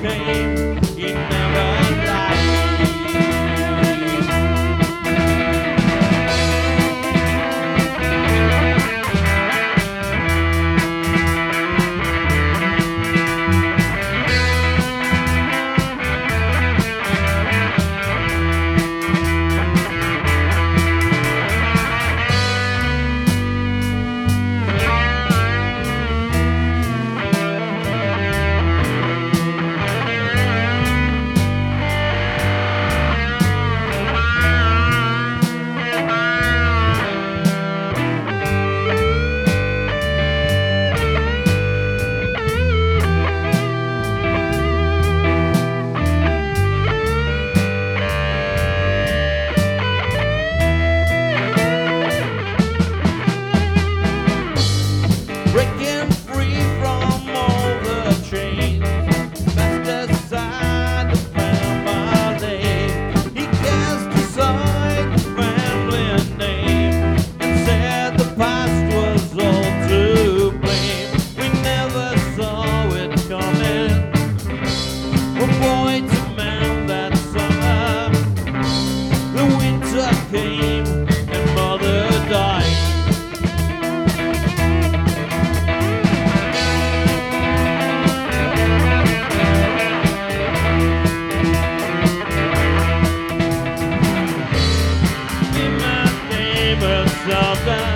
came. of the